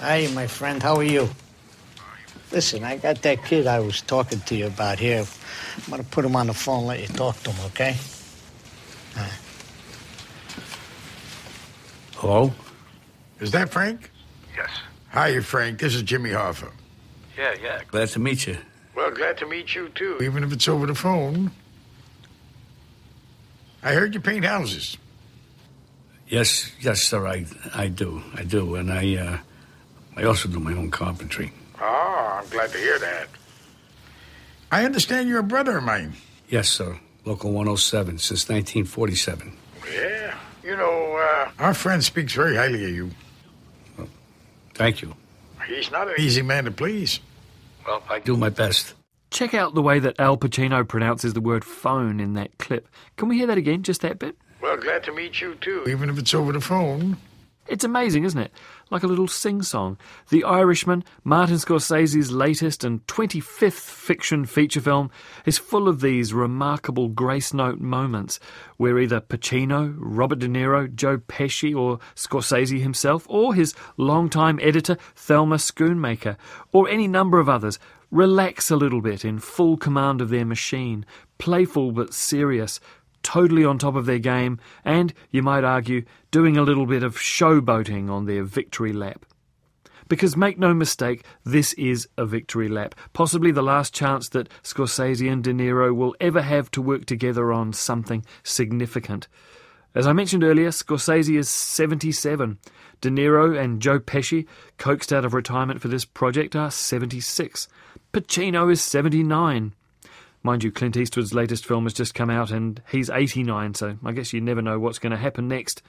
Hi, my friend. How are you? Listen, I got that kid I was talking to you about here. I'm going to put him on the phone and let you talk to him, okay? Hello? Is that Frank? Yes. Hi, Frank. This is Jimmy Hoffa. Yeah, yeah. Glad to meet you. Well, glad to meet you, too, even if it's over the phone. I heard you paint houses. Yes, yes, sir. I, I do, I do, and I, uh, I also do my own carpentry. Oh, I'm glad to hear that. I understand you're a brother of mine. Yes, sir. Local 107 since 1947. Yeah. You know, uh, our friend speaks very highly of you. Well, Thank you. He's not an easy man to please. Well, I do my best. Check out the way that Al Pacino pronounces the word phone in that clip. Can we hear that again, just that bit? Well, glad to meet you, too, even if it's over the phone. It's amazing, isn't it? Like a little sing song. The Irishman, Martin Scorsese's latest and 25th fiction feature film, is full of these remarkable grace note moments where either Pacino, Robert De Niro, Joe Pesci, or Scorsese himself, or his longtime editor, Thelma Schoonmaker, or any number of others, relax a little bit in full command of their machine, playful but serious, totally on top of their game, and, you might argue, doing a little bit of showboating on their victory lap. Because make no mistake, this is a victory lap, possibly the last chance that Scorsese and De Niro will ever have to work together on something significant. As I mentioned earlier, Scorsese is 77. De Niro and Joe Pesci, coaxed out of retirement for this project, are 76. Pacino is 79. Mind you, Clint Eastwood's latest film has just come out and he's 89, so I guess you never know what's going to happen next.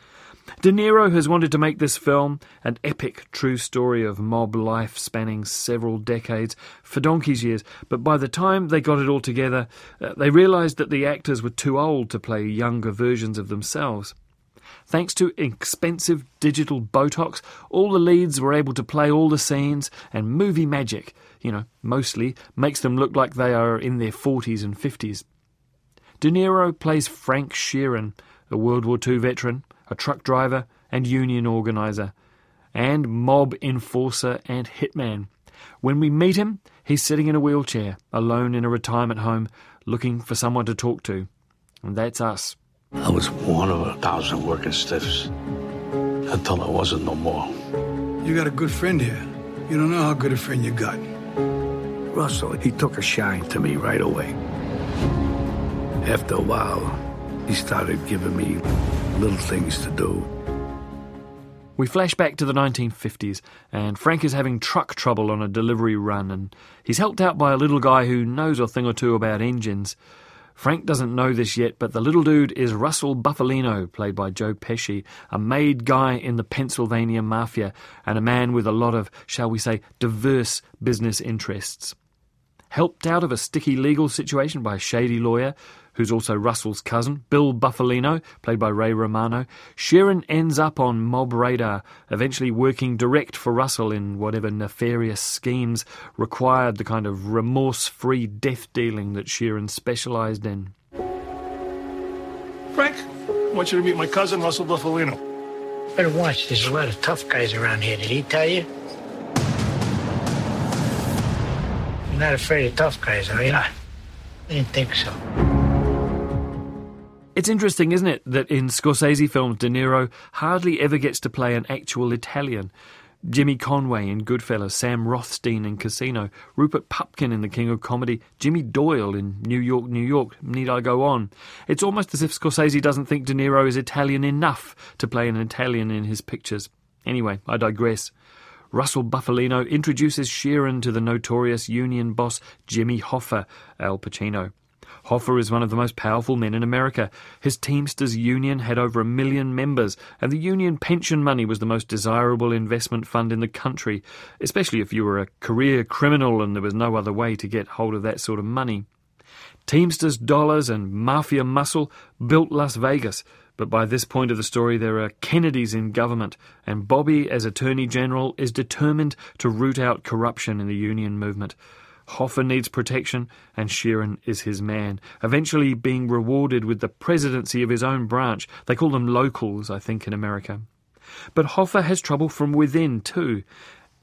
De Niro has wanted to make this film, an epic true story of mob life spanning several decades, for donkey's years, but by the time they got it all together, uh, they realised that the actors were too old to play younger versions of themselves. Thanks to expensive digital Botox, all the leads were able to play all the scenes, and movie magic you know, mostly, makes them look like they are in their 40s and 50s. De Niro plays Frank Sheeran, a World War II veteran, a truck driver and union organizer, and mob enforcer and hitman. When we meet him, he's sitting in a wheelchair, alone in a retirement home, looking for someone to talk to. And that's us. I was one of a thousand working stiffs until I wasn't no more. You got a good friend here. You don't know how good a friend you got. Russell, he took a shine to me right away. After a while, he started giving me little things to do. We flash back to the 1950s, and Frank is having truck trouble on a delivery run, and he's helped out by a little guy who knows a thing or two about engines. Frank doesn't know this yet, but the little dude is Russell Bufalino, played by Joe Pesci, a made guy in the Pennsylvania Mafia, and a man with a lot of, shall we say, diverse business interests. Helped out of a sticky legal situation by a shady lawyer, who's also Russell's cousin, Bill Bufalino, played by Ray Romano, Sheeran ends up on mob radar, eventually working direct for Russell in whatever nefarious schemes required the kind of remorse free death dealing that Sheeran specialised in. Frank, I want you to meet my cousin, Russell Bufalino. Better watch, there's a lot of tough guys around here. Did he tell you? You're not afraid of tough guys, are you? I didn't think so. It's interesting, isn't it, that in Scorsese films, De Niro hardly ever gets to play an actual Italian. Jimmy Conway in Goodfellas, Sam Rothstein in Casino, Rupert Pupkin in The King of Comedy, Jimmy Doyle in New York, New York. Need I go on? It's almost as if Scorsese doesn't think De Niro is Italian enough to play an Italian in his pictures. Anyway, I digress. Russell Bufalino introduces Sheeran to the notorious union boss Jimmy Hoffa, Al Pacino. Hoffa is one of the most powerful men in America. His Teamsters Union had over a million members, and the union pension money was the most desirable investment fund in the country, especially if you were a career criminal and there was no other way to get hold of that sort of money. Teamsters dollars and mafia muscle built Las Vegas, but by this point of the story there are Kennedys in government, and Bobby, as Attorney General, is determined to root out corruption in the union movement. Hoffa needs protection, and Sheeran is his man, eventually being rewarded with the presidency of his own branch. They call them locals, I think, in America. But Hoffa has trouble from within, too.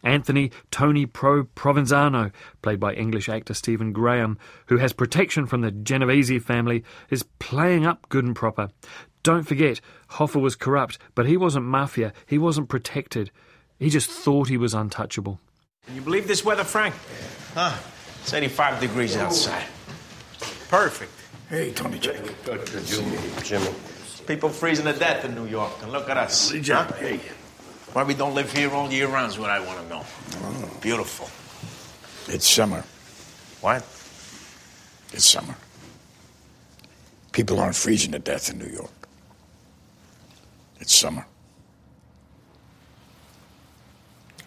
Anthony Tony Pro Provenzano, played by English actor Stephen Graham, who has protection from the Genovese family, is playing up good and proper. Don't forget, Hoffa was corrupt, but he wasn't mafia, he wasn't protected. He just thought he was untouchable. Can you believe this weather, Frank? Huh? It's 85 degrees outside. Perfect. Hey, Tony Jack. Jimmy. People freezing to death in New York, and look at us. Huh? Hey. Why we don't live here all year round is what I want to know. Oh. Beautiful. It's summer. What? It's summer. People aren't freezing to death in New York. It's summer.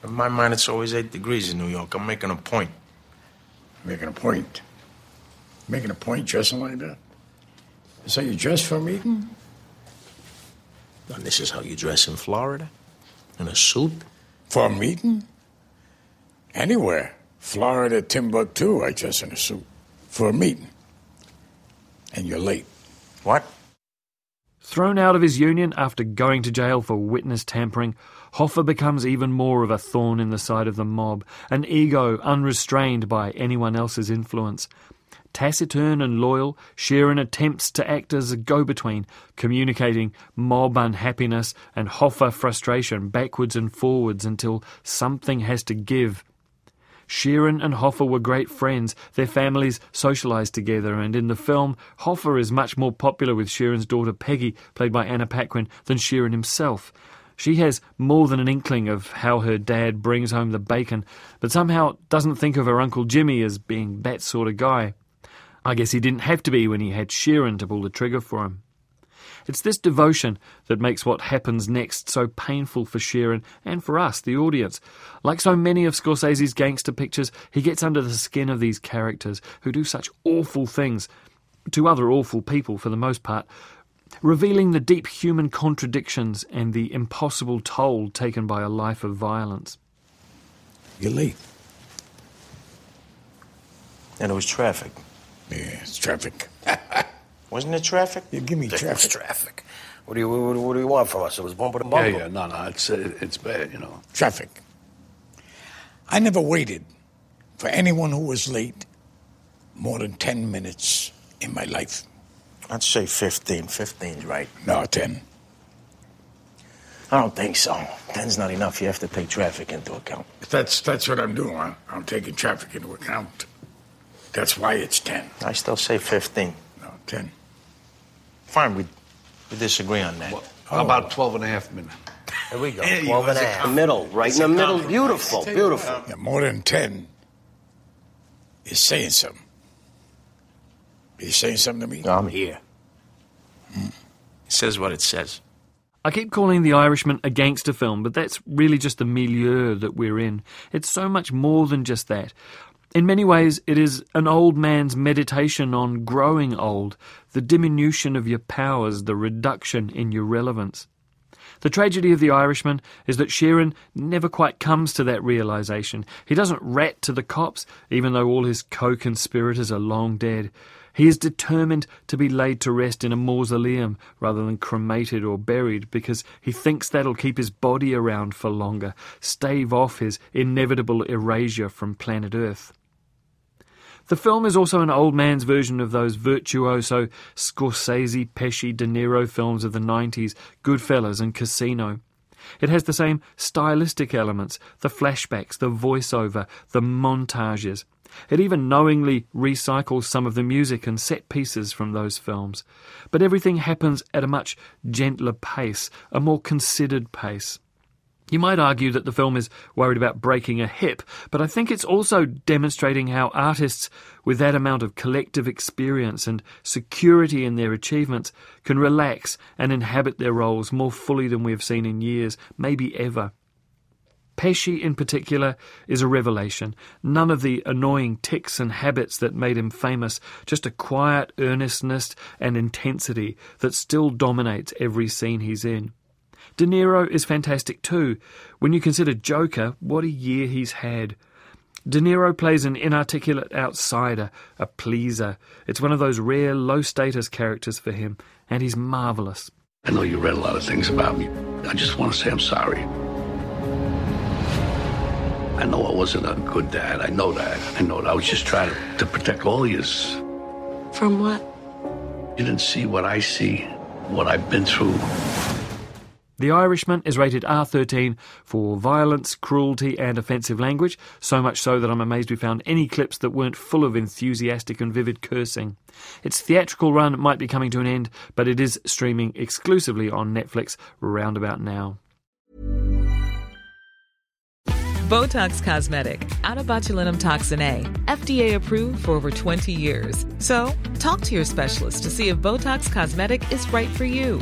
In my mind, it's always 8 degrees in New York. I'm making a point. Making a point. Making a point dressing like that? Is that you dress for a meeting? And this is how you dress in Florida? In a suit? For a meeting? Anywhere. Florida, Timbuktu, I dress in a suit. For a meeting. And you're late. What? Thrown out of his union after going to jail for witness tampering, Hoffa becomes even more of a thorn in the side of the mob, an ego unrestrained by anyone else's influence. Taciturn and loyal, Sheeran attempts to act as a go between, communicating mob unhappiness and Hoffa frustration backwards and forwards until something has to give. Sheeran and Hoffa were great friends. Their families socialized together, and in the film, Hoffa is much more popular with Sheeran's daughter Peggy, played by Anna Paquin, than Sheeran himself. She has more than an inkling of how her dad brings home the bacon, but somehow doesn't think of her Uncle Jimmy as being that sort of guy. I guess he didn't have to be when he had Sheeran to pull the trigger for him. It's this devotion that makes what happens next so painful for Sheeran and for us, the audience. Like so many of Scorsese's gangster pictures, he gets under the skin of these characters who do such awful things to other awful people for the most part, revealing the deep human contradictions and the impossible toll taken by a life of violence. You're late. And it was traffic. Yeah, it's traffic. Wasn't it traffic? You give me It was traffic. traffic. What do you what, what do you want from us? It was bumper to Yeah, bumper. yeah, yeah, no, no, it's uh, it's bad, you know. Traffic. I never waited for anyone who was late more than 10 minutes in my life. I'd say 15. 15's right. No, 10. I don't think so. Ten's not enough. You have to take traffic into account. That's, that's what I'm doing. I'm, I'm taking traffic into account. That's why it's 10. I still say 15. No, 10. Fine, we, we disagree on that. How about 12 and a half minutes? There we go. Yeah, you 12 and a half. com- middle, right in the middle. Beautiful, beautiful. Yeah, more than 10 is saying something. You saying something to me? I'm here. It says what it says. I keep calling The Irishman a gangster film, but that's really just the milieu that we're in. It's so much more than just that. In many ways, it is an old man's meditation on growing old, the diminution of your powers, the reduction in your relevance. The tragedy of The Irishman is that Sheeran never quite comes to that realization. He doesn't rat to the cops, even though all his co conspirators are long dead. He is determined to be laid to rest in a mausoleum rather than cremated or buried because he thinks that'll keep his body around for longer, stave off his inevitable erasure from planet Earth. The film is also an old man's version of those virtuoso Scorsese, Pesci, De Niro films of the 90s, Goodfellas and Casino. It has the same stylistic elements, the flashbacks, the voiceover, the montages. It even knowingly recycles some of the music and set pieces from those films. But everything happens at a much gentler pace, a more considered pace. You might argue that the film is worried about breaking a hip, but I think it's also demonstrating how artists with that amount of collective experience and security in their achievements can relax and inhabit their roles more fully than we have seen in years, maybe ever. Pesci, in particular, is a revelation. None of the annoying tics and habits that made him famous, just a quiet earnestness and intensity that still dominates every scene he's in. De Niro is fantastic too. When you consider Joker, what a year he's had. De Niro plays an inarticulate outsider, a pleaser. It's one of those rare low status characters for him, and he's marvellous. I know you read a lot of things about me. I just want to say I'm sorry. I know I wasn't a good dad. I know that. I know that. I was just trying to, to protect all yous. From what? You didn't see what I see, what I've been through. The Irishman is rated R13 for violence, cruelty, and offensive language, so much so that I'm amazed we found any clips that weren't full of enthusiastic and vivid cursing. Its theatrical run might be coming to an end, but it is streaming exclusively on Netflix roundabout now. Botox Cosmetic, onabotulinumtoxinA, FDA approved for over 20 years. So, talk to your specialist to see if Botox Cosmetic is right for you.